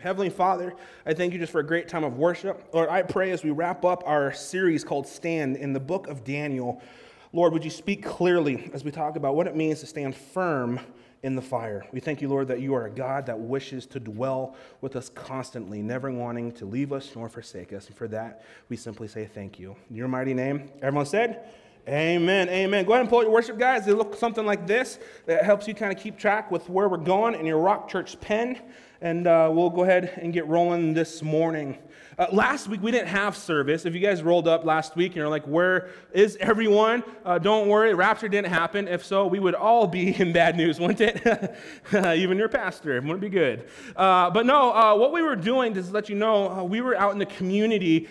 Heavenly Father, I thank you just for a great time of worship. Lord, I pray as we wrap up our series called Stand in the book of Daniel, Lord, would you speak clearly as we talk about what it means to stand firm in the fire? We thank you, Lord, that you are a God that wishes to dwell with us constantly, never wanting to leave us nor forsake us. And for that, we simply say thank you. In your mighty name, everyone said, Amen. Amen. Go ahead and pull your worship guides. They look something like this that helps you kind of keep track with where we're going in your Rock Church pen. And uh, we'll go ahead and get rolling this morning. Uh, last week we didn't have service. If you guys rolled up last week and you're like, where is everyone? Uh, don't worry, rapture didn't happen. If so, we would all be in bad news, wouldn't it? Even your pastor. Wouldn't be good. Uh, but no, uh, what we were doing, just to let you know, uh, we were out in the community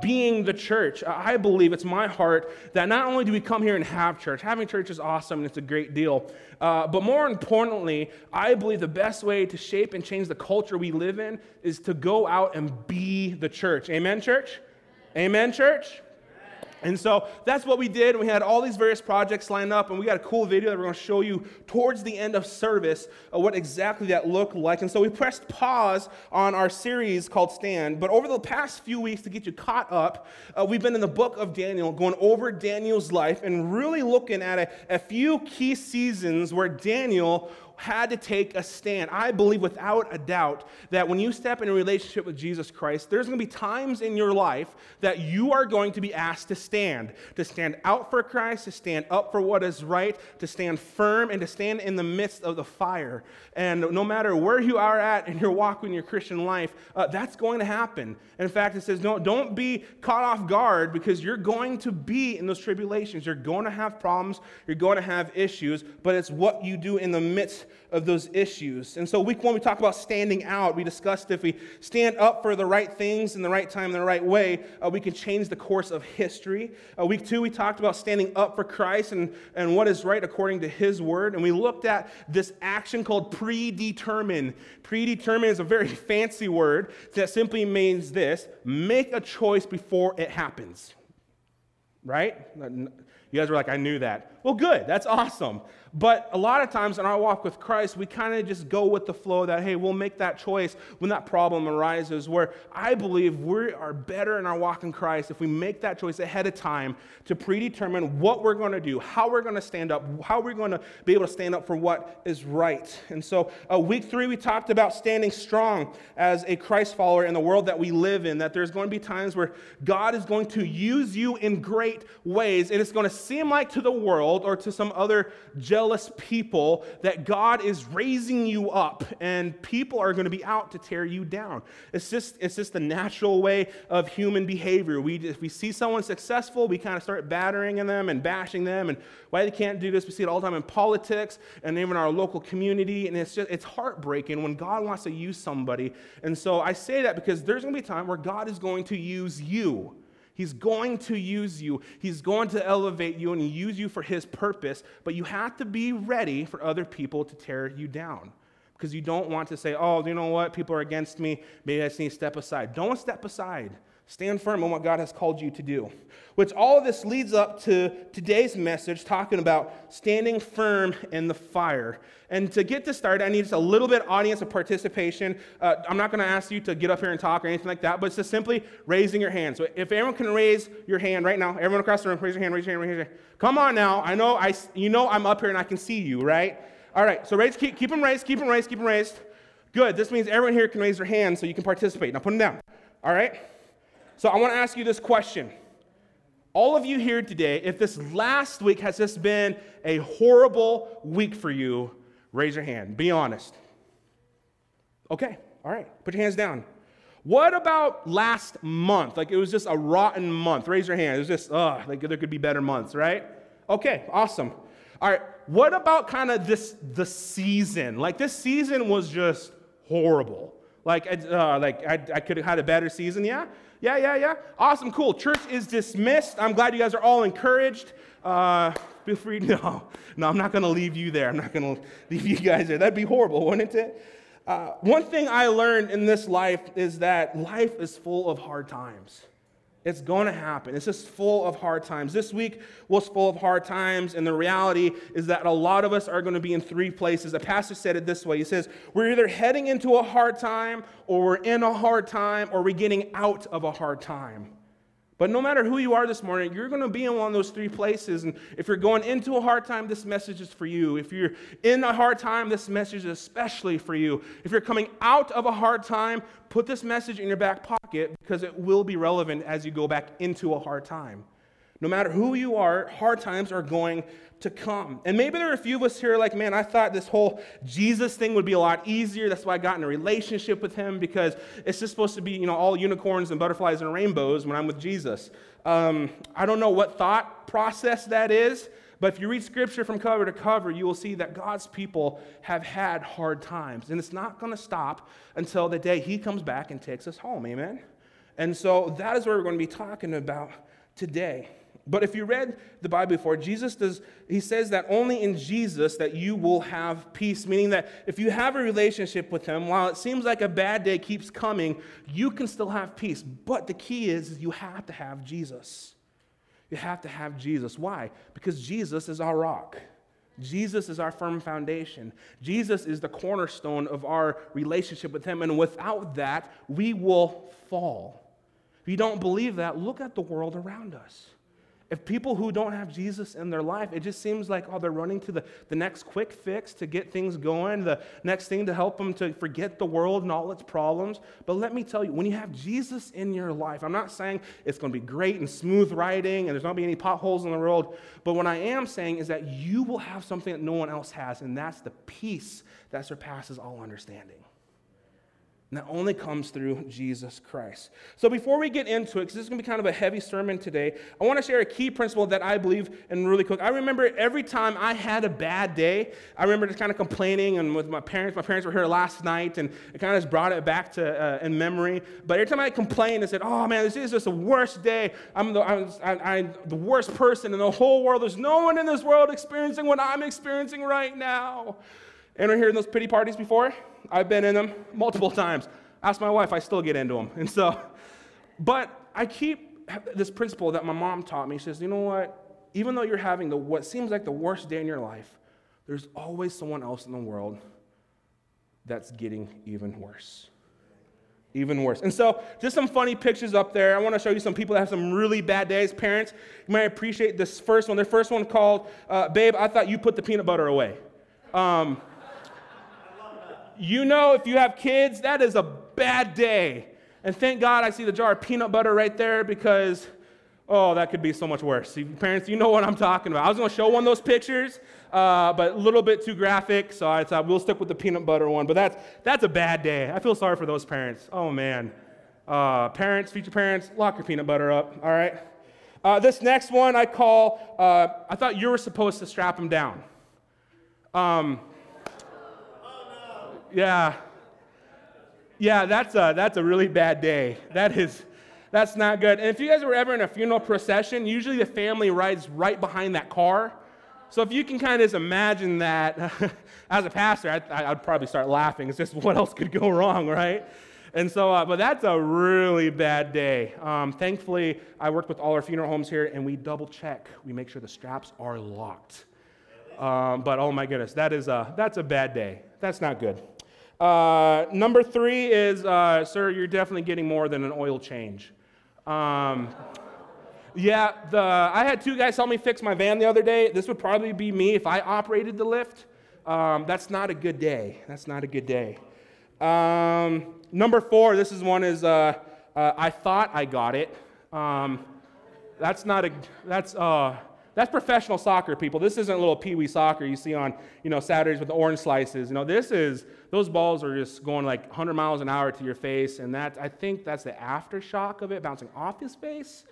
being the church. I believe it's my heart that not only do we come here and have church, having church is awesome and it's a great deal. but more importantly, I believe the best way to shape and change the culture we live in is to go out and be the church. Amen, church? Amen, church? And so that's what we did. We had all these various projects lined up, and we got a cool video that we're going to show you towards the end of service of what exactly that looked like. And so we pressed pause on our series called Stand. But over the past few weeks, to get you caught up, uh, we've been in the book of Daniel, going over Daniel's life and really looking at a, a few key seasons where Daniel had to take a stand. I believe without a doubt that when you step in a relationship with Jesus Christ, there's going to be times in your life that you are going to be asked to stand, to stand out for Christ, to stand up for what is right, to stand firm, and to stand in the midst of the fire. And no matter where you are at in your walk in your Christian life, uh, that's going to happen. In fact, it says, no, don't be caught off guard because you're going to be in those tribulations. You're going to have problems, you're going to have issues, but it's what you do in the midst of those issues. And so, week one, we talked about standing out. We discussed if we stand up for the right things in the right time, in the right way, uh, we can change the course of history. Uh, week two, we talked about standing up for Christ and, and what is right according to his word. And we looked at this action called predetermine. Predetermine is a very fancy word that simply means this make a choice before it happens. Right? You guys were like, I knew that. Well, good. That's awesome. But a lot of times in our walk with Christ, we kind of just go with the flow that, hey, we'll make that choice when that problem arises. Where I believe we are better in our walk in Christ if we make that choice ahead of time to predetermine what we're going to do, how we're going to stand up, how we're going to be able to stand up for what is right. And so, uh, week three, we talked about standing strong as a Christ follower in the world that we live in, that there's going to be times where God is going to use you in great ways, and it's going to seem like to the world or to some other jealous people that God is raising you up and people are going to be out to tear you down. It's just, it's just the natural way of human behavior. We, if we see someone successful, we kind of start battering them and bashing them and why they can't do this. We see it all the time in politics and even our local community. And it's just, it's heartbreaking when God wants to use somebody. And so I say that because there's going to be a time where God is going to use you. He's going to use you. He's going to elevate you and use you for his purpose, but you have to be ready for other people to tear you down. Because you don't want to say, oh, you know what? People are against me. Maybe I just need to step aside. Don't step aside. Stand firm on what God has called you to do. Which all of this leads up to today's message talking about standing firm in the fire. And to get this started, I need just a little bit audience of participation. Uh, I'm not going to ask you to get up here and talk or anything like that, but it's just simply raising your hand. So if everyone can raise your hand right now, everyone across the room, raise your hand, raise your hand, raise your hand. Come on now. I know, I, you know I'm up here and I can see you, right? All right, so raise, keep, keep them raised, keep them raised, keep them raised. Good. This means everyone here can raise their hand so you can participate. Now put them down. All right? So I want to ask you this question. All of you here today, if this last week has just been a horrible week for you, raise your hand. Be honest. Okay, all right, put your hands down. What about last month? Like it was just a rotten month. Raise your hand. It was just, ugh, like there could be better months, right? Okay, awesome. All right, what about kind of this, the season? Like this season was just horrible. Like, uh, like I, I could have had a better season, yeah? Yeah, yeah, yeah. Awesome, cool. Church is dismissed. I'm glad you guys are all encouraged. Uh, feel free. No, no, I'm not going to leave you there. I'm not going to leave you guys there. That'd be horrible, wouldn't it? Uh, one thing I learned in this life is that life is full of hard times. It's going to happen. It's just full of hard times. This week was full of hard times, and the reality is that a lot of us are going to be in three places. A pastor said it this way He says, We're either heading into a hard time, or we're in a hard time, or we're getting out of a hard time. But no matter who you are this morning, you're going to be in one of those three places. And if you're going into a hard time, this message is for you. If you're in a hard time, this message is especially for you. If you're coming out of a hard time, put this message in your back pocket because it will be relevant as you go back into a hard time. No matter who you are, hard times are going to come. And maybe there are a few of us here like, man, I thought this whole Jesus thing would be a lot easier. That's why I got in a relationship with him because it's just supposed to be, you know, all unicorns and butterflies and rainbows when I'm with Jesus. Um, I don't know what thought process that is, but if you read scripture from cover to cover, you will see that God's people have had hard times. And it's not going to stop until the day he comes back and takes us home. Amen? And so that is what we're going to be talking about today. But if you read the Bible before, Jesus does, he says that only in Jesus that you will have peace, meaning that if you have a relationship with him, while it seems like a bad day keeps coming, you can still have peace. But the key is, is you have to have Jesus. You have to have Jesus. Why? Because Jesus is our rock. Jesus is our firm foundation. Jesus is the cornerstone of our relationship with him. And without that, we will fall. If you don't believe that, look at the world around us. If people who don't have Jesus in their life, it just seems like, oh, they're running to the, the next quick fix to get things going, the next thing to help them to forget the world and all its problems. But let me tell you, when you have Jesus in your life, I'm not saying it's going to be great and smooth riding and there's not going to be any potholes in the road. But what I am saying is that you will have something that no one else has, and that's the peace that surpasses all understanding. And that only comes through Jesus Christ. So before we get into it, because this is going to be kind of a heavy sermon today, I want to share a key principle that I believe in really quick. I remember every time I had a bad day, I remember just kind of complaining and with my parents. My parents were here last night, and it kind of just brought it back to uh, in memory. But every time I complained and said, "Oh man, this is just the worst day. I'm the, I'm, I'm the worst person in the whole world. There's no one in this world experiencing what I'm experiencing right now." Anyone here in those pity parties before? I've been in them multiple times. Ask my wife, I still get into them. And so, but I keep this principle that my mom taught me. She says, you know what? Even though you're having the what seems like the worst day in your life, there's always someone else in the world that's getting even worse. Even worse. And so, just some funny pictures up there. I want to show you some people that have some really bad days. Parents, you might appreciate this first one. The first one called, uh, Babe, I thought you put the peanut butter away. Um, you know, if you have kids, that is a bad day. And thank God I see the jar of peanut butter right there because, oh, that could be so much worse. See, parents, you know what I'm talking about. I was going to show one of those pictures, uh, but a little bit too graphic, so I thought we'll stick with the peanut butter one. But that's, that's a bad day. I feel sorry for those parents. Oh, man. Uh, parents, future parents, lock your peanut butter up, all right? Uh, this next one I call, uh, I thought you were supposed to strap them down. Um, yeah. Yeah, that's a, that's a really bad day. That is, that's not good. And if you guys were ever in a funeral procession, usually the family rides right behind that car. So if you can kind of just imagine that, as a pastor, I, would probably start laughing. It's just what else could go wrong, right? And so, uh, but that's a really bad day. Um, thankfully, I worked with all our funeral homes here, and we double check. We make sure the straps are locked. Um, but oh my goodness, that is a, that's a bad day. That's not good. Uh, number three is, uh, sir, you're definitely getting more than an oil change. Um, yeah, the, I had two guys help me fix my van the other day. This would probably be me if I operated the lift. Um, that's not a good day. That's not a good day. Um, number four, this is one is uh, uh I thought I got it. Um, that's not a, that's, uh, that's professional soccer, people. This isn't a little pee wee soccer you see on, you know, Saturdays with the orange slices. You know, this is, those balls are just going like 100 miles an hour to your face, and that, I think that's the aftershock of it bouncing off his face.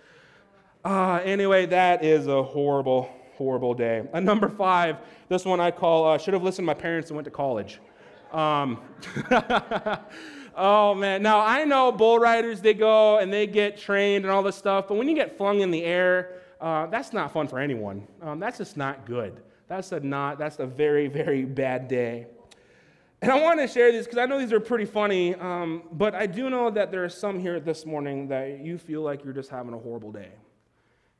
Uh, anyway, that is a horrible, horrible day. And number five, this one I call, uh, should have listened to my parents and went to college. Um, oh man, now I know bull riders, they go and they get trained and all this stuff, but when you get flung in the air, uh, that's not fun for anyone. Um, that's just not good. That's a not. That's a very very bad day. And I want to share these because I know these are pretty funny, um, but I do know that there are some here this morning that you feel like you're just having a horrible day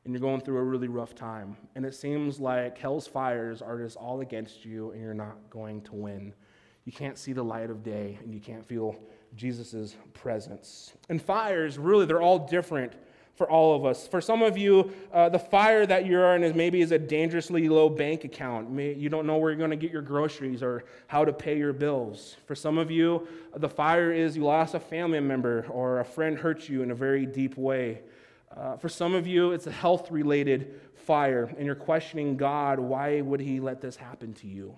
and you're going through a really rough time. And it seems like hell's fires are just all against you and you're not going to win. You can't see the light of day and you can't feel Jesus' presence. And fires, really, they're all different for all of us. For some of you, uh, the fire that you're in is maybe is a dangerously low bank account. You don't know where you're going to get your groceries or how to pay your bills. For some of you, the fire is you lost a family member or a friend hurt you in a very deep way. Uh, for some of you, it's a health related fire, and you're questioning God, why would He let this happen to you?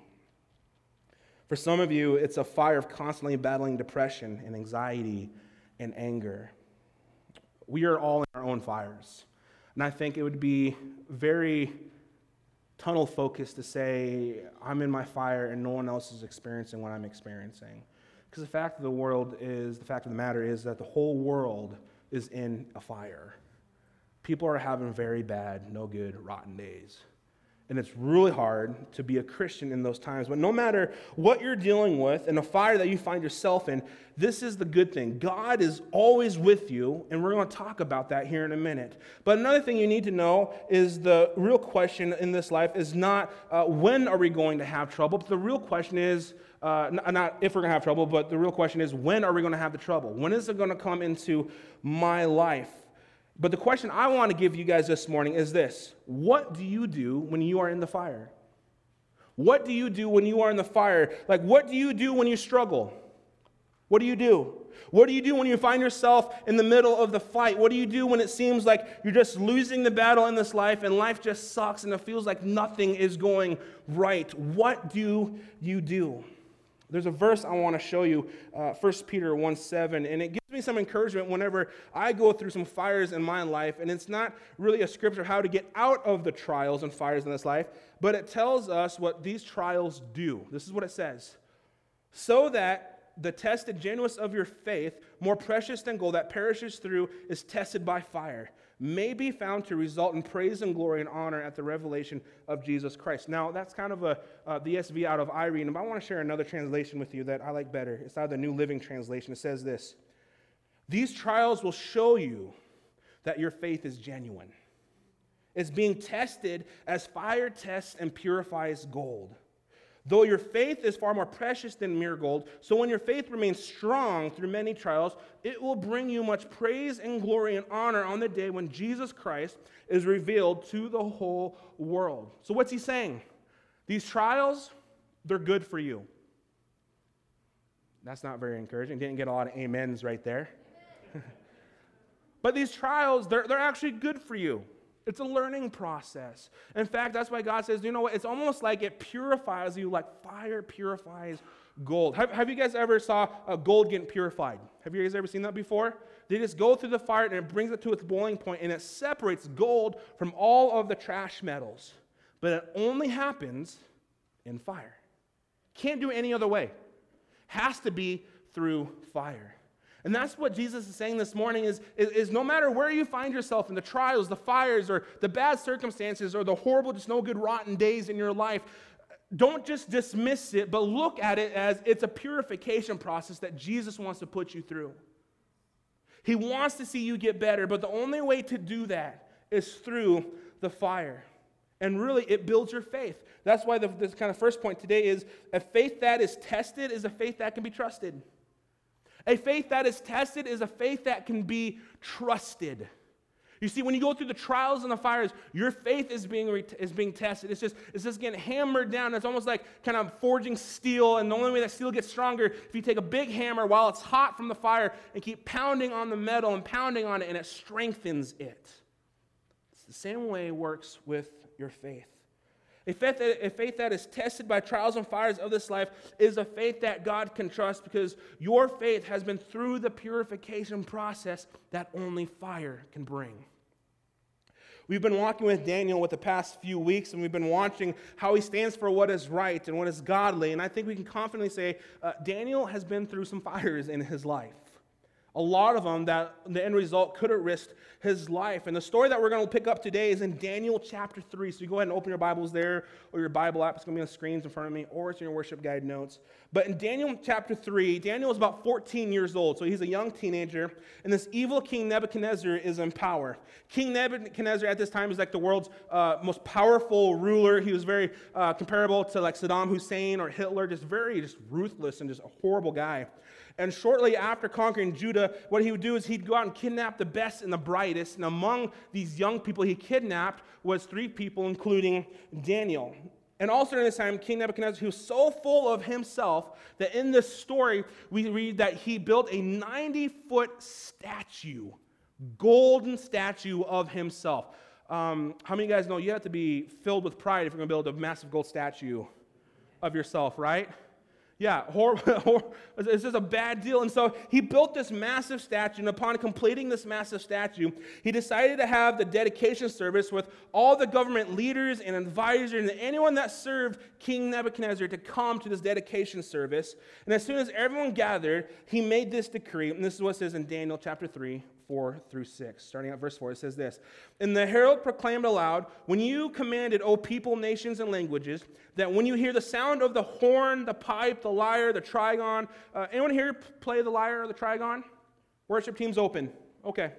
For some of you, it's a fire of constantly battling depression and anxiety and anger. We are all in our own fires. And I think it would be very tunnel focused to say, I'm in my fire and no one else is experiencing what I'm experiencing. Because the fact of the world is, the fact of the matter is that the whole world is in a fire. People are having very bad, no good, rotten days. And it's really hard to be a Christian in those times. But no matter what you're dealing with and the fire that you find yourself in, this is the good thing. God is always with you, and we're going to talk about that here in a minute. But another thing you need to know is the real question in this life is not uh, when are we going to have trouble, but the real question is uh, not if we're going to have trouble, but the real question is when are we going to have the trouble? When is it going to come into my life? But the question I want to give you guys this morning is this What do you do when you are in the fire? What do you do when you are in the fire? Like, what do you do when you struggle? What do you do? What do you do when you find yourself in the middle of the fight? What do you do when it seems like you're just losing the battle in this life and life just sucks and it feels like nothing is going right? What do you do? There's a verse I want to show you, uh, 1 Peter 1 7, and it gives me some encouragement whenever I go through some fires in my life. And it's not really a scripture how to get out of the trials and fires in this life, but it tells us what these trials do. This is what it says so that the tested genuineness of your faith, more precious than gold that perishes through, is tested by fire may be found to result in praise and glory and honor at the revelation of Jesus Christ. Now, that's kind of a, uh, the out of Irene, but I want to share another translation with you that I like better. It's out of the New Living Translation. It says this These trials will show you that your faith is genuine. It's being tested as fire tests and purifies gold. Though your faith is far more precious than mere gold, so when your faith remains strong through many trials, it will bring you much praise and glory and honor on the day when Jesus Christ is revealed to the whole world. So, what's he saying? These trials, they're good for you. That's not very encouraging. Didn't get a lot of amens right there. but these trials, they're, they're actually good for you. It's a learning process. In fact, that's why God says, you know what? It's almost like it purifies you like fire purifies gold. Have, have you guys ever saw a gold getting purified? Have you guys ever seen that before? They just go through the fire and it brings it to its boiling point and it separates gold from all of the trash metals. But it only happens in fire. Can't do it any other way. Has to be through fire. And that's what Jesus is saying this morning is, is, is, no matter where you find yourself in the trials, the fires, or the bad circumstances, or the horrible, just no good, rotten days in your life, don't just dismiss it, but look at it as it's a purification process that Jesus wants to put you through. He wants to see you get better, but the only way to do that is through the fire. And really, it builds your faith. That's why the, this kind of first point today is a faith that is tested is a faith that can be trusted. A faith that is tested is a faith that can be trusted. You see, when you go through the trials and the fires, your faith is being, re- is being tested. It's just, it's just getting hammered down. It's almost like kind of forging steel. And the only way that steel gets stronger, if you take a big hammer while it's hot from the fire and keep pounding on the metal and pounding on it, and it strengthens it. It's the same way it works with your faith. A faith, that, a faith that is tested by trials and fires of this life is a faith that God can trust because your faith has been through the purification process that only fire can bring. We've been walking with Daniel with the past few weeks, and we've been watching how he stands for what is right and what is godly. And I think we can confidently say uh, Daniel has been through some fires in his life. A lot of them that the end result could have risked his life. And the story that we're going to pick up today is in Daniel chapter 3. So you go ahead and open your Bibles there, or your Bible app. It's going to be on the screens in front of me, or it's in your worship guide notes. But in Daniel chapter 3, Daniel is about 14 years old. So he's a young teenager. And this evil king Nebuchadnezzar is in power. King Nebuchadnezzar at this time is like the world's uh, most powerful ruler. He was very uh, comparable to like Saddam Hussein or Hitler, just very just ruthless and just a horrible guy. And shortly after conquering Judah, what he would do is he'd go out and kidnap the best and the brightest. And among these young people he kidnapped was three people, including Daniel. And also during this time, King Nebuchadnezzar, he was so full of himself that in this story, we read that he built a 90 foot statue, golden statue of himself. Um, how many of you guys know you have to be filled with pride if you're going to build a massive gold statue of yourself, right? Yeah, horrible. it's just a bad deal. And so he built this massive statue, and upon completing this massive statue, he decided to have the dedication service with all the government leaders and advisors and anyone that served King Nebuchadnezzar to come to this dedication service. And as soon as everyone gathered, he made this decree, and this is what it says in Daniel chapter 3, 4 through 6. Starting at verse 4, it says this And the herald proclaimed aloud, When you commanded, O people, nations, and languages, that when you hear the sound of the horn, the pipe, the lyre, the trigon, uh, anyone here play the lyre or the trigon? Worship team's open. Okay,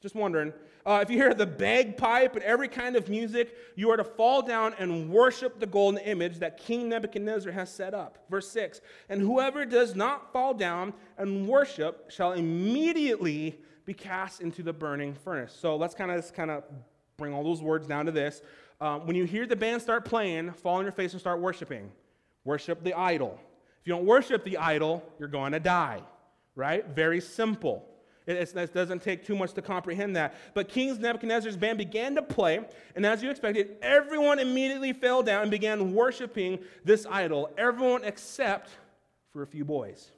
just, wondering. Uh, if you hear the bagpipe and every kind of music, you are to fall down and worship the golden image that King Nebuchadnezzar has set up. Verse 6 And whoever does not fall down and worship shall immediately be cast into the burning furnace. So let's kind of kind of bring all those words down to this. Um, when you hear the band start playing, fall on your face and start worshiping. Worship the idol. If you don't worship the idol, you're going to die. Right? Very simple. It, it, doesn't take too much to comprehend that. But King Nebuchadnezzar's band began to play, and as you expected, everyone immediately fell down and began worshiping this idol. Everyone except for a few boys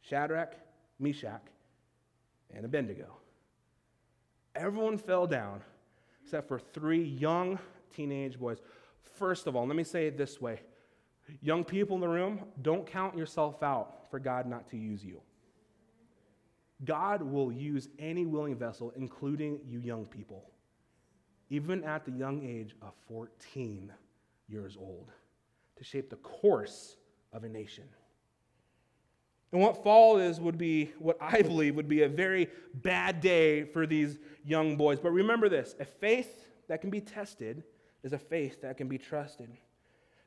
Shadrach, Meshach, and Abednego. Everyone fell down except for three young teenage boys. First of all, let me say it this way Young people in the room, don't count yourself out for God not to use you. God will use any willing vessel, including you young people, even at the young age of 14 years old, to shape the course of a nation. And what fall is would be what I believe would be a very bad day for these young boys. But remember this a faith that can be tested is a faith that can be trusted.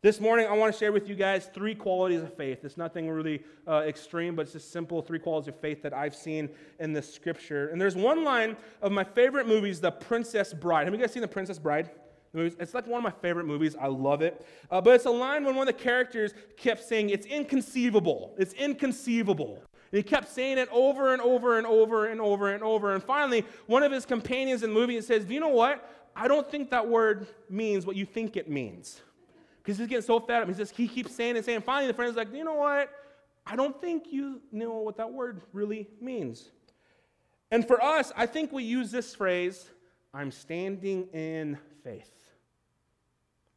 This morning, I want to share with you guys three qualities of faith. It's nothing really uh, extreme, but it's just simple three qualities of faith that I've seen in the scripture. And there's one line of my favorite movies, The Princess Bride. Have you guys seen The Princess Bride? It's like one of my favorite movies. I love it. Uh, but it's a line when one of the characters kept saying, It's inconceivable. It's inconceivable. And he kept saying it over and over and over and over and over. And finally, one of his companions in the movie says, Do you know what? I don't think that word means what you think it means. Because he's getting so fed up. He says, he keeps saying and saying. Finally, the friend's like, you know what? I don't think you know what that word really means. And for us, I think we use this phrase, I'm standing in faith.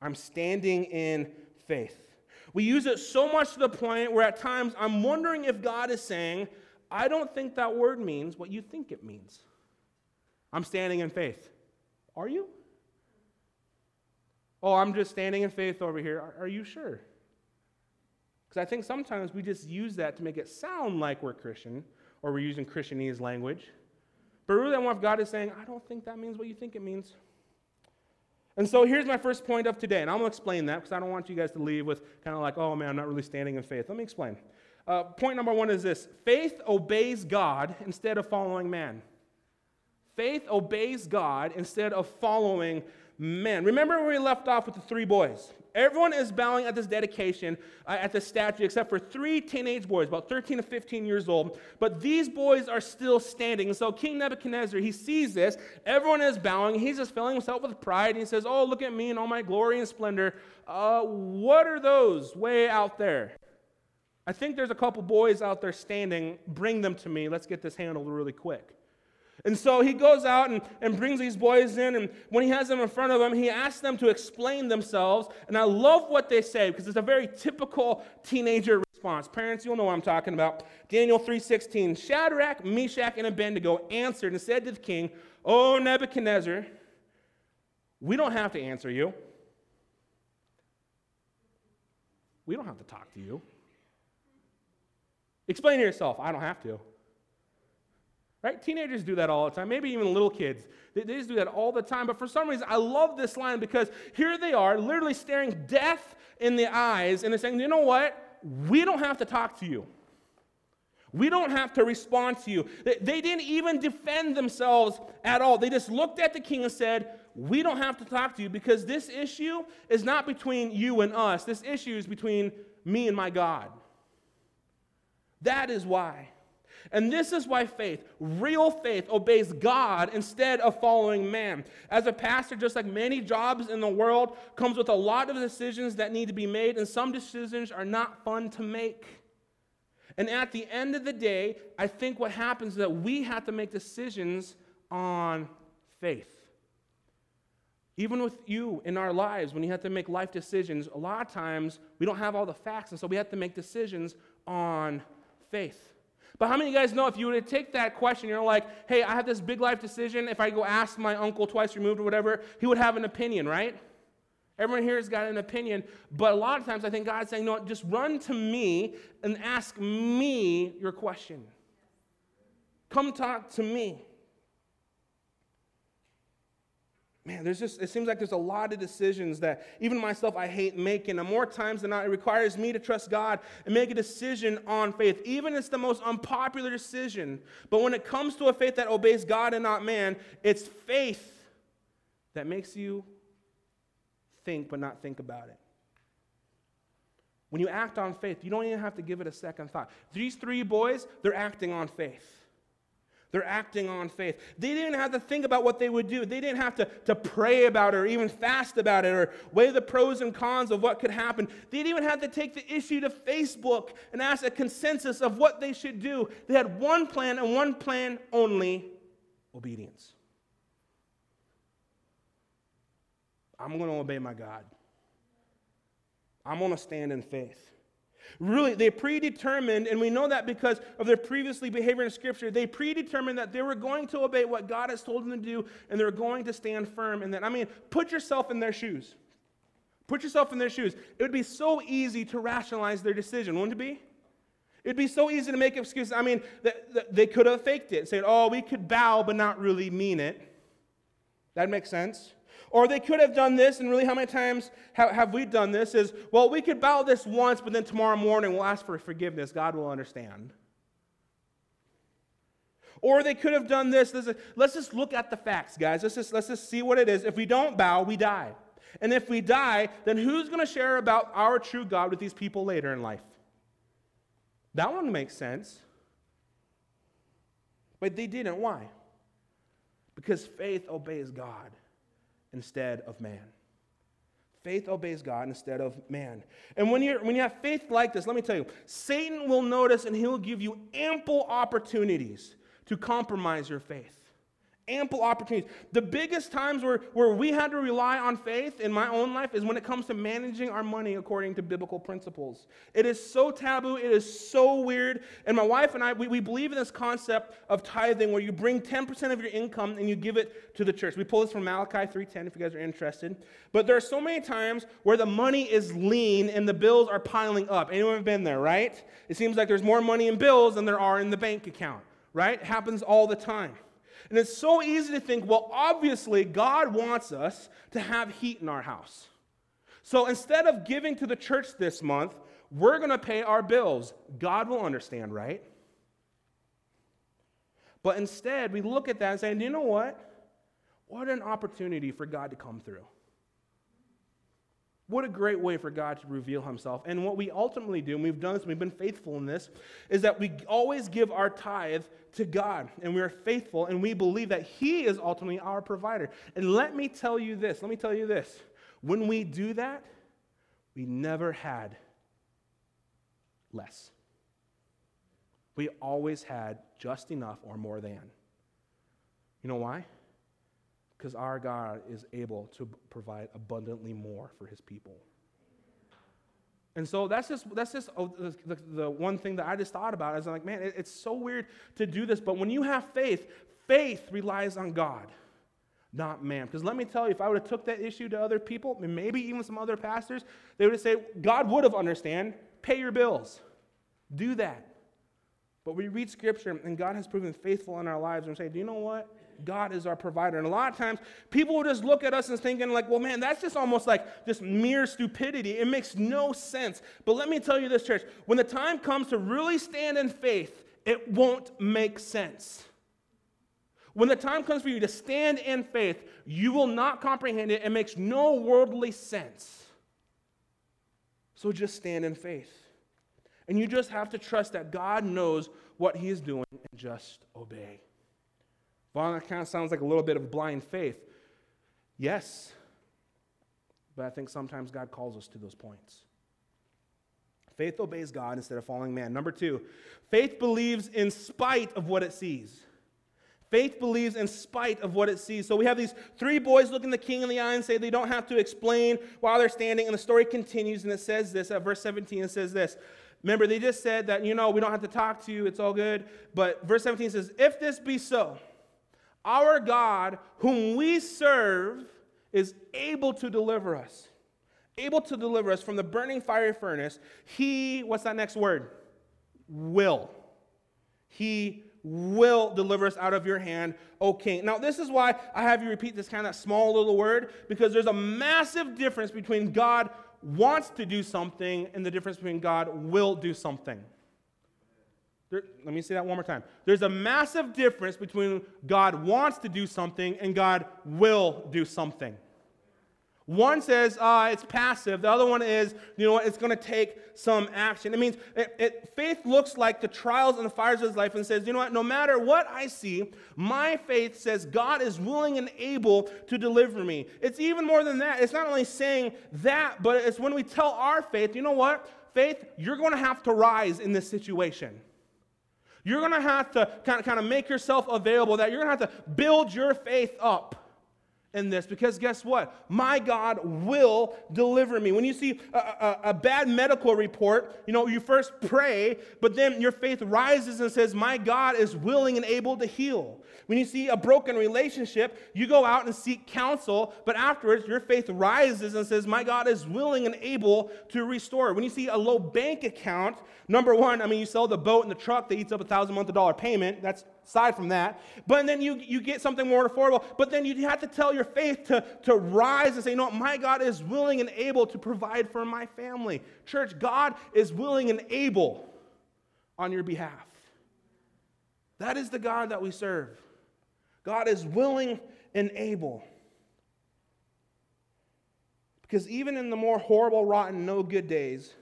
I'm standing in faith. We use it so much to the point where at times I'm wondering if God is saying, I don't think that word means what you think it means. I'm standing in faith. Are you? Oh, I'm just standing in faith over here. Are, are you sure? Because I think sometimes we just use that to make it sound like we're Christian or we're using Christianese language. But really, I want God is saying, I don't think that means what you think it means. And so here's my first point of today, and I'm going to explain that because I don't want you guys to leave with kind of like, oh man, I'm not really standing in faith. Let me explain. Uh, point number one is this faith obeys God instead of following man. Faith obeys God instead of following man. Remember where we left off with the three boys? Everyone is bowing at this dedication uh, at the statue except for three teenage boys, about 13 to 15 years old. But these boys are still standing. And so King Nebuchadnezzar, he sees this. Everyone is bowing. He's just filling himself with pride. And he says, Oh, look at me and all my glory and splendor. Uh, what are those way out there? I think there's a couple boys out there standing. Bring them to me. Let's get this handled really quick. And so he goes out and, and brings these boys in, and when he has them in front of him, he asks them to explain themselves. And I love what they say because it's a very typical teenager response. Parents, you'll know what I'm talking about. Daniel 3:16. Shadrach, Meshach, and Abednego answered and said to the king, "O Nebuchadnezzar, we don't have to answer you. We don't have to talk to you. Explain to yourself. I don't have to. Right? Teenagers do that all the time, maybe even little kids. They, they, just do that all the time. But for some reason, I love this line because here they are, literally staring death in the eyes, and they're saying, you know what? We don't have to talk to you. We don't have to respond to you. They, they didn't even defend themselves at all. They just looked at the king and said, We don't have to talk to you because this issue is not between you and us. This issue is between me and my God. That is why. And this is why faith, real faith, obeys God instead of following man. As a pastor, just like many jobs in the world, comes with a lot of decisions that need to be made, and some decisions are not fun to make. And at the end of the day, I think what happens is that we have to make decisions on faith. Even with you in our lives, when you have to make life decisions, a lot of times we don't have all the facts, and so we have to make decisions on faith. But how many of you guys know if you were to take that question, you're like, hey, I have this big life decision. If I go ask my uncle twice removed or whatever, he would have an opinion, right? Everyone here has got an opinion. But a lot of times I think God's saying, no, just run to me and ask me your question. Come talk to me. Man, there's just, it seems like there's a lot of decisions that even myself I hate making. And more times than not, it requires me to trust God and make a decision on faith. Even if it's the most unpopular decision. But when it comes to a faith that obeys God and not man, it's faith that makes you think but not think about it. When you act on faith, you don't even have to give it a second thought. These three boys, they're acting on faith. They're acting on faith. They didn't have to think about what they would do. They didn't have to, to pray about it or even fast about it or weigh the pros and cons of what could happen. They didn't even have to take the issue to Facebook and ask a consensus of what they should do. They had one plan and one plan only obedience. I'm going to obey my God. I'm going to stand in faith. Really, they predetermined, and we know that because of their previously behavior in Scripture, they predetermined that they were going to obey what God has told them to do, and they were going to stand firm in that. I mean, put yourself in their shoes. Put yourself in their shoes. It would be so easy to rationalize their decision, wouldn't it be? It'd be so easy to make excuses. I mean, they could have faked it, saying, oh, we could bow but not really mean it. That makes sense. Or they could have done this, and really, how many times have, have we done this? Is, well, we could bow this once, but then tomorrow morning we'll ask for forgiveness. God will understand. Or they could have done this. Let's just look at the facts, guys. Let's just, let's just see what it is. If we don't bow, we die. And if we die, then who's going to share about our true God with these people later in life? That one makes sense. But they didn't. Why? Because faith obeys God instead of man. Faith obeys God instead of man. And when, you when you have faith like this, let me tell you, Satan will notice and he'll give you ample opportunities to compromise your faith ample opportunities. The biggest times where, where we had to rely on faith in my own life is when it comes to managing our money according to biblical principles. It is so taboo, it is so weird. And my wife and I, we, we believe in this concept of tithing where you bring 10% of your income and you give it to the church. We pull this from Malachi 3.10 if you guys are interested. But there are so many times where the money is lean and the bills are piling up. Anyone have been there, right? It seems like there's more money in bills than there are in the bank account, right? It happens all the time. And it's so easy to think, well, obviously, God wants us to have heat in our house. So instead of giving to the church this month, we're going to pay our bills. God will understand, right? But instead, we look at that and say, you know what? What an opportunity for God to come through. What a great way for God to reveal himself. And what we ultimately do, and we've done this, we've been faithful in this, is that we always give our tithe to God. And we are faithful, and we believe that He is ultimately our provider. And let me tell you this let me tell you this. When we do that, we never had less. We always had just enough or more than. You know why? Because our God is able to provide abundantly more for his people. And so that's just that's just oh, the, the, one thing that I just thought about. Is I'm like, man, it, it's so weird to do this, but when you have faith, faith relies on God, not man. Because let me tell you, if I would have took that issue to other people, maybe even some other pastors, they would have said, God would have understand. Pay your bills, do that. But we read Scripture, and God has proven faithful in our lives, and we say, do you know what? God is our provider. And a lot of times, people will just look at us and thinking, like, well, man, that's just almost like just mere stupidity. It makes no sense. But let me tell you this, church when the time comes to really stand in faith, it won't make sense. When the time comes for you to stand in faith, you will not comprehend it. It makes no worldly sense. So just stand in faith. And you just have to trust that God knows what He is doing and just obey. Well, that kind of sounds like a little bit of blind faith. Yes, but I think sometimes God calls us to those points. Faith obeys God instead of following man. Number two, faith believes in spite of what it sees. Faith believes in spite of what it sees. So we have these three boys looking the king in the eye and say they don't have to explain while they're standing. And the story continues and it says this at verse 17. It says this. Remember, they just said that, you know, we don't have to talk to you, it's all good. But verse 17 says, If this be so, our God, whom we serve, is able to deliver us. Able to deliver us from the burning fiery furnace. He, what's that next word? Will. He will deliver us out of your hand, O king. Now, this is why I have you repeat this kind of small little word, because there's a massive difference between God wants to do something and the difference between God will do something. There, let me say that one more time. There's a massive difference between God wants to do something and God will do something. One says uh, it's passive. The other one is, you know what, it's going to take some action. It means it, it, faith looks like the trials and the fires of his life and says, you know what, no matter what I see, my faith says God is willing and able to deliver me. It's even more than that. It's not only saying that, but it's when we tell our faith, you know what, faith, you're going to have to rise in this situation. You're going to have to kind of, kind of make yourself available, that you're going to have to build your faith up in this because guess what? My God will deliver me. When you see a, a, a, bad medical report, you know, you first pray, but then your faith rises and says, My God is willing and able to heal. When you see a broken relationship, you go out and seek counsel, but afterwards your faith rises and says, My God is willing and able to restore. When you see a low bank account, number one, I mean, you sell the boat and the truck that eats up a thousand month a dollar payment. That's aside from that. But then you, you get something more affordable. But then you have to tell your faith to, to rise and say, No, my God is willing and able to provide for my family. Church, God is willing and able on your behalf. That is the God that we serve. God is willing and able. Because even in the more horrible, rotten, no good days,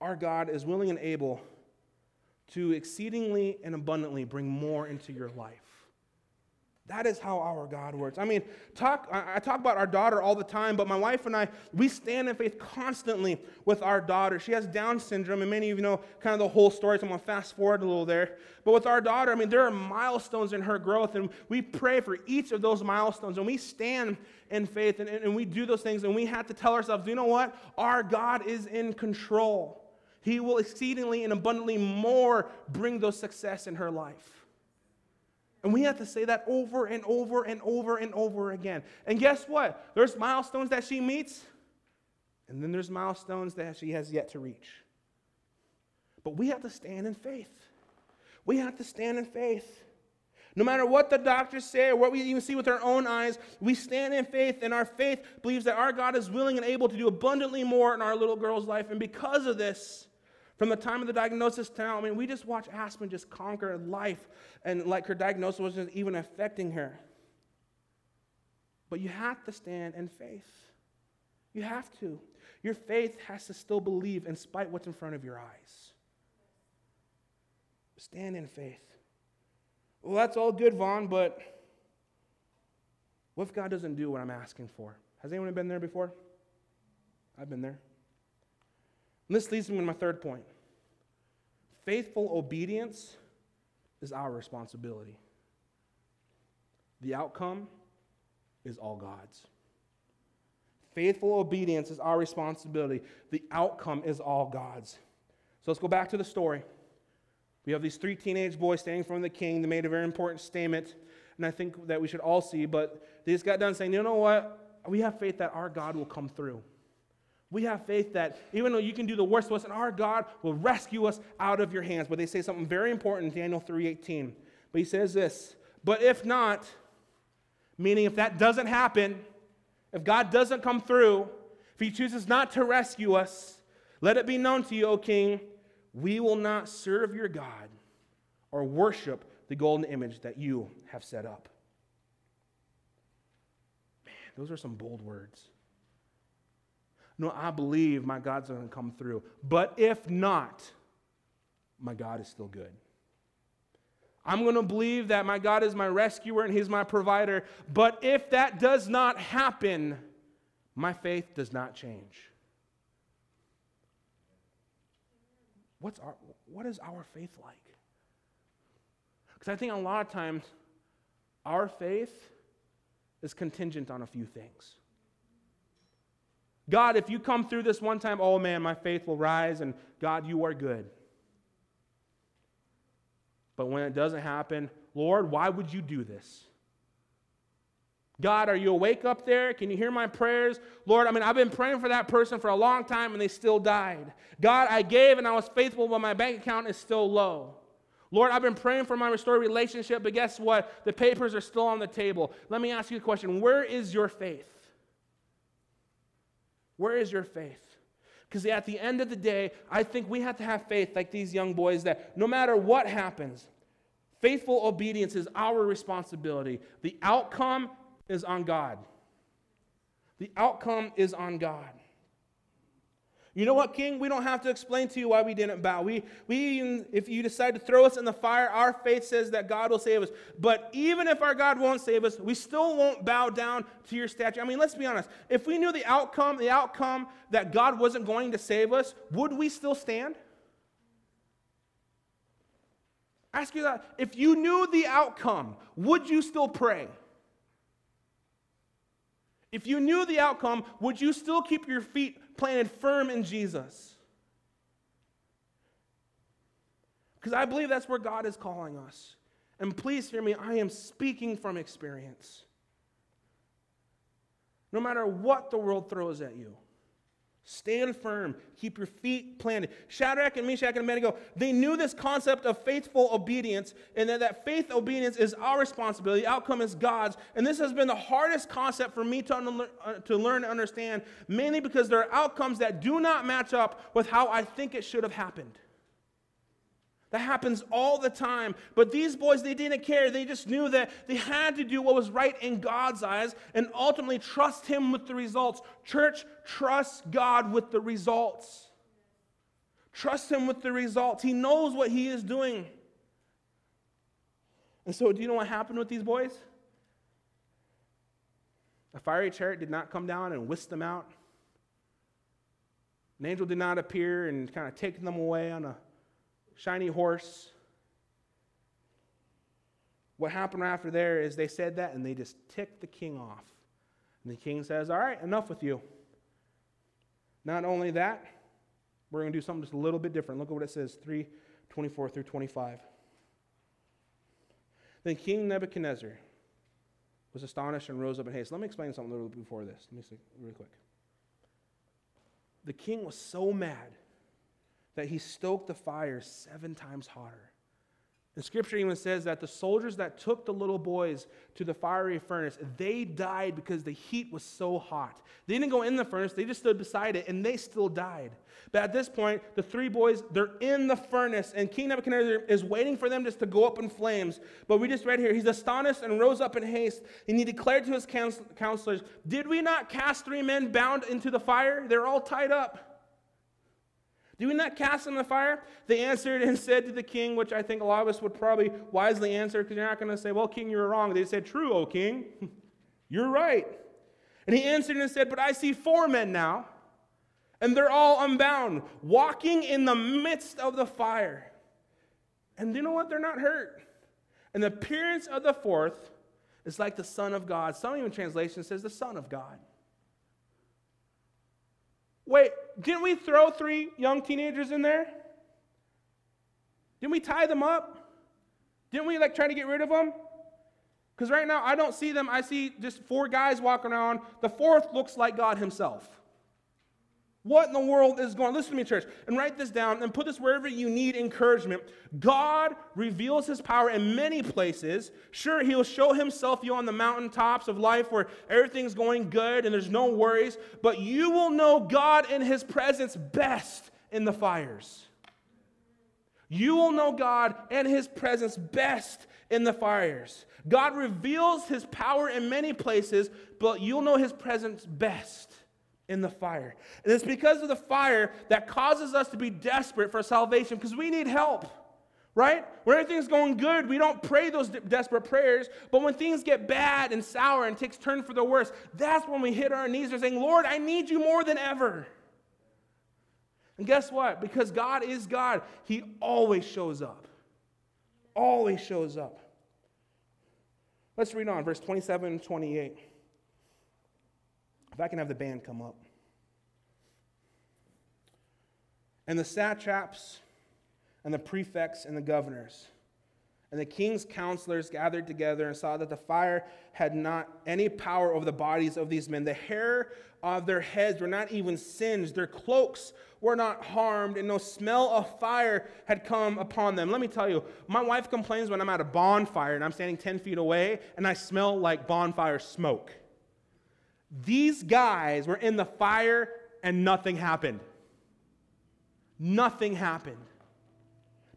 our God is willing and able to exceedingly and abundantly bring more into your life. That is how our God works. I mean, talk, I talk about our daughter all the time, but my wife and I, we stand in faith constantly with our daughter. She has Down syndrome, and many of you know kind of the whole story, so I'm going to fast forward a little there. But with our daughter, I mean, there are milestones in her growth, and we pray for each of those milestones, and we stand in faith, and, and we do those things, and we have to tell ourselves, you know what? Our God is in control. He will exceedingly and abundantly more bring those success in her life. And we have to say that over and over and over and over again. And guess what? There's milestones that she meets, and then there's milestones that she has yet to reach. But we have to stand in faith. We have to stand in faith. No matter what the doctors say or what we even see with our own eyes, we stand in faith, and our faith believes that our God is willing and able to do abundantly more in our little girl's life. And because of this, from the time of the diagnosis to now, I mean, we just watch Aspen just conquer life and like her diagnosis wasn't even affecting her. But you have to stand in faith. You have to. Your faith has to still believe in spite what's in front of your eyes. Stand in faith. Well, that's all good, Vaughn, but what if God doesn't do what I'm asking for? Has anyone been there before? I've been there. And this leads me to my third point. Faithful obedience is our responsibility. The outcome is all God's. Faithful obedience is our responsibility. The outcome is all God's. So let's go back to the story. We have these three teenage boys standing in front of the king. They made a very important statement, and I think that we should all see, but they just got done saying, you know what? We have faith that our God will come through. We have faith that even though you can do the worst to us, and our God will rescue us out of your hands. But they say something very important in Daniel 3:18. But he says this, but if not, meaning if that doesn't happen, if God doesn't come through, if he chooses not to rescue us, let it be known to you, O king, we will not serve your God or worship the golden image that you have set up. Man, those are some bold words. No, I believe my God's going to come through. But if not, my God is still good. I'm going to believe that my God is my rescuer and He's my provider. But if that does not happen, my faith does not change. What's our, what is our faith like? Because I think a lot of times our faith is contingent on a few things. God, if you come through this one time, oh man, my faith will rise, and God, you are good. But when it doesn't happen, Lord, why would you do this? God, are you awake up there? Can you hear my prayers? Lord, I mean, I've been praying for that person for a long time and they still died. God, I gave and I was faithful, but my bank account is still low. Lord, I've been praying for my restored relationship, but guess what? The papers are still on the table. Let me ask you a question Where is your faith? Where is your faith? Because at the end of the day, I think we have to have faith like these young boys that no matter what happens, faithful obedience is our responsibility. The outcome is on God. The outcome is on God. You know what, King? We don't have to explain to you why we didn't bow. We, we, even, if you decide to throw us in the fire, our faith says that God will save us. But even if our God won't save us, we still won't bow down to your statue. I mean, let's be honest. If we knew the outcome, the outcome that God wasn't going to save us, would we still stand? Ask you that. If you knew the outcome, would you still pray? If you knew the outcome, would you still keep your feet planted firm in Jesus. Because I believe that's where God is calling us. And please hear me, I am speaking from experience. No matter what the world throws at you, Stand firm. Keep your feet planted. Shadrach and Meshach and Abednego, they knew this concept of faithful obedience and that, that faith obedience is our responsibility. The outcome is God's. And this has been the hardest concept for me to, un- uh, to learn and understand, mainly because there are outcomes that do not match up with how I think it should have happened. That happens all the time. But these boys, they didn't care. They just knew that they had to do what was right in God's eyes and ultimately trust Him with the results. Church, trust God with the results. Trust Him with the results. He knows what He is doing. And so, do you know what happened with these boys? A fiery chariot did not come down and whisk them out. An angel did not appear and kind of take them away on a shiny horse. What happened after there is they said that and they just ticked the king off. And the king says, All right, enough with you. Not only that, we're going to do something just a little bit different. Look at what it says 3 24 through 25. Then King Nebuchadnezzar was astonished and rose up in haste. Let me explain something a little bit before this. Let me see really quick. The king was so mad that he stoked the fire seven times hotter. The scripture even says that the soldiers that took the little boys to the fiery furnace, they died because the heat was so hot. They didn't go in the furnace, they just stood beside it and they still died. But at this point, the three boys, they're in the furnace, and King Nebuchadnezzar is waiting for them just to go up in flames. But we just read here, he's astonished and rose up in haste, and he declared to his counselors, Did we not cast three men bound into the fire? They're all tied up. Do we not cast them in the fire? They answered and said to the king, which I think a lot of us would probably wisely answer because you're not going to say, Well, king, you're wrong. They said, True, O king. you're right. And he answered and said, But I see four men now, and they're all unbound, walking in the midst of the fire. And you know what? They're not hurt. And the appearance of the fourth is like the Son of God. Some even translation says the Son of God. Wait, didn't we throw three young teenagers in there? Didn't we tie them up? Didn't we like try to get rid of them? Because right now I don't see them. I see just four guys walking around. The fourth looks like God Himself. What in the world is going on? Listen to me, church, and write this down and put this wherever you need encouragement. God reveals his power in many places. Sure, he'll show himself you on the mountaintops of life where everything's going good and there's no worries, but you will know God in his presence best in the fires. You will know God and his presence best in the fires. God reveals his power in many places, but you'll know his presence best in the fire. And it's because of the fire that causes us to be desperate for salvation because we need help. Right? When everything's going good, we don't pray those de- desperate prayers. But when things get bad and sour and takes turn for the worse, that's when we hit our knees and saying, Lord, I need you more than ever. And guess what? Because God is God, He always shows up. Always shows up. Let's read on, verse 27 and 28. If I can have the band come up. And the satraps and the prefects and the governors and the king's counselors gathered together and saw that the fire had not any power over the bodies of these men. The hair of their heads were not even singed, their cloaks were not harmed, and no smell of fire had come upon them. Let me tell you, my wife complains when I'm at a bonfire and I'm standing 10 feet away and I smell like bonfire smoke. These guys were in the fire and nothing happened. Nothing happened.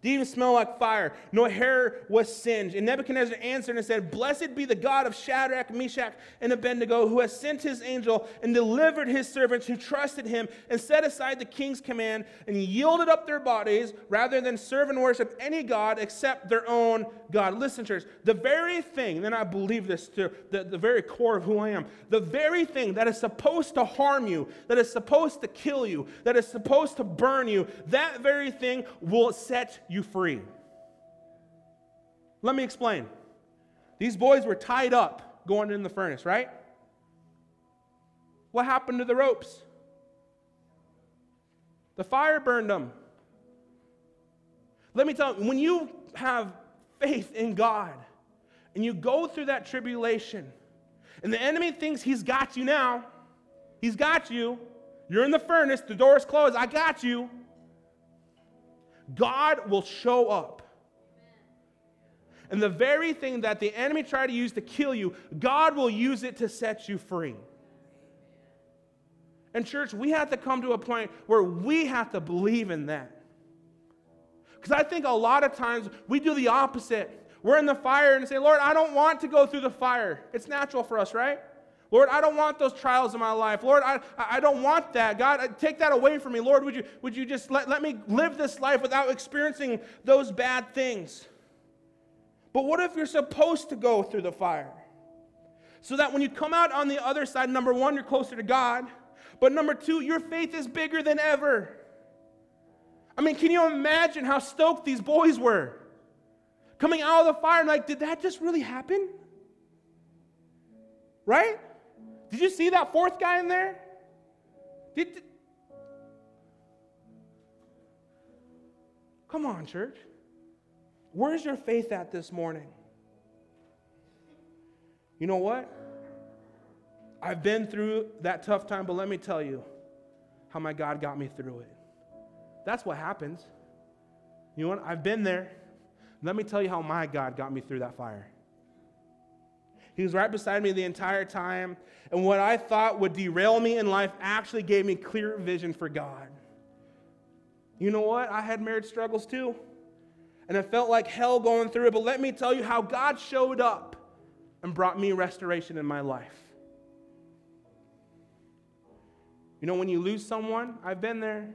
Didn't even smell like fire. No hair was singed. And Nebuchadnezzar answered and said, Blessed be the God of Shadrach, Meshach, and Abednego, who has sent his angel and delivered his servants who trusted him and set aside the king's command and yielded up their bodies rather than serve and worship any God except their own God. Listen, church, the very thing, and I believe this to the, the very core of who I am, the very thing that is supposed to harm you, that is supposed to kill you, that is supposed to burn you, that very thing will set you free. Let me explain. These boys were tied up going in the furnace, right? What happened to the ropes? The fire burned them. Let me tell you, when you have faith in God and you go through that tribulation, and the enemy thinks he's got you now, he's got you. You're in the furnace, the door is closed, I got you. God will show up. And the very thing that the enemy tried to use to kill you, God will use it to set you free. And, church, we have to come to a point where we have to believe in that. Because I think a lot of times we do the opposite. We're in the fire and say, Lord, I don't want to go through the fire. It's natural for us, right? Lord, I don't want those trials in my life. Lord, I, I don't want that. God, uh, take that away from me. Lord, would you, would you just let, let me live this life without experiencing those bad things? But what if you're supposed to go through the fire? So that when you come out on the other side, number one, you're closer to God. But number two, your faith is bigger than ever. I mean, can you imagine how stoked these boys were? Coming out of the fire, and like, did that just really happen? Right? Did you see that fourth guy in there? Did, Come on, church. Where's your faith at this morning? You know what? I've been through that tough time, but let me tell you how my God got me through it. That's what happens. You know what? I've been there. Let me tell you how my God got me through that fire. He was right beside me the entire time. And what I thought would derail me in life actually gave me clear vision for God. You know what? I had marriage struggles too. And it felt like hell going through it. But let me tell you how God showed up and brought me restoration in my life. You know, when you lose someone, I've been there.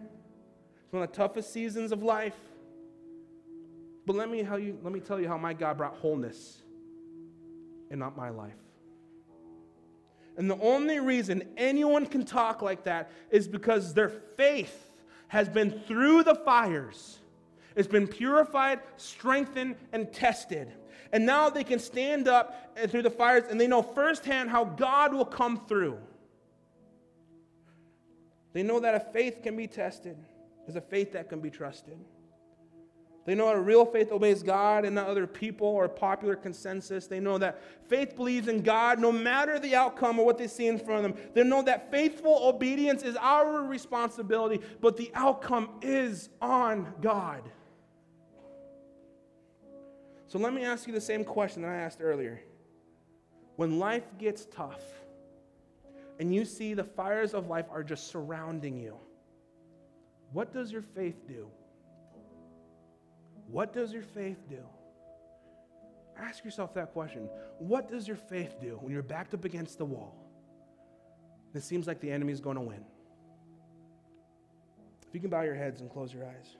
It's one of the toughest seasons of life. But let me, tell you, let me tell you how my God brought wholeness and not my life. And the only reason anyone can talk like that is because their faith has been through the fires. It's been purified, strengthened, and tested. And now they can stand up through the fires and they know firsthand how God will come through. They know that a faith can be tested, is a faith that can be trusted. They know a real faith obeys God and not other people or popular consensus. They know that faith believes in God no matter the outcome or what they see in front of them. They know that faithful obedience is our responsibility, but the outcome is on God. So let me ask you the same question that I asked earlier. When life gets tough and you see the fires of life are just surrounding you, what does your faith do? What does your faith do? Ask yourself that question. What does your faith do when you're backed up against the wall? It seems like the enemy is going to win. If you can bow your heads and close your eyes.